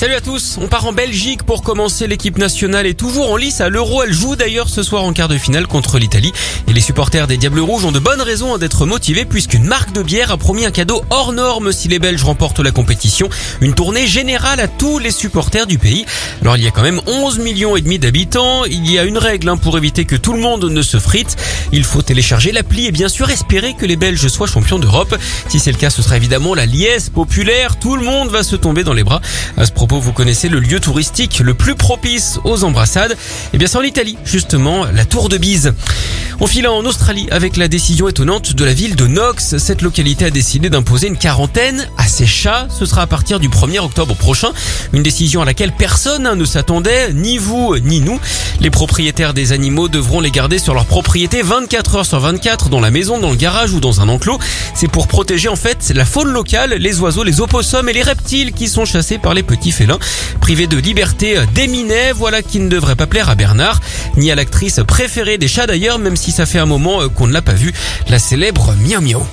Salut à tous, on part en Belgique pour commencer l'équipe nationale est toujours en lice à l'Euro. Elle joue d'ailleurs ce soir en quart de finale contre l'Italie. Et les supporters des Diables Rouges ont de bonnes raisons d'être motivés puisqu'une marque de bière a promis un cadeau hors norme si les Belges remportent la compétition. Une tournée générale à tous les supporters du pays. Alors il y a quand même 11 millions et demi d'habitants. Il y a une règle hein, pour éviter que tout le monde ne se frite. Il faut télécharger l'appli et bien sûr espérer que les Belges soient champions d'Europe. Si c'est le cas, ce sera évidemment la liesse populaire. Tout le monde va se tomber dans les bras. À ce propos, vous connaissez le lieu touristique le plus propice aux embrassades Eh bien, c'est en Italie, justement, la Tour de Bise. On file en Australie avec la décision étonnante de la ville de Knox. Cette localité a décidé d'imposer une quarantaine à ses chats. Ce sera à partir du 1er octobre prochain. Une décision à laquelle personne ne s'attendait, ni vous, ni nous. Les propriétaires des animaux devront les garder sur leur propriété 24 heures sur 24 dans la maison, dans le garage ou dans un enclos. C'est pour protéger en fait la faune locale, les oiseaux, les opossums et les reptiles qui sont chassés par les petits félins. Privé de liberté d'Eminet, voilà qui ne devrait pas plaire à Bernard, ni à l'actrice préférée des chats d'ailleurs, même si ça fait un moment qu'on ne l'a pas vue, la célèbre Miao Miao.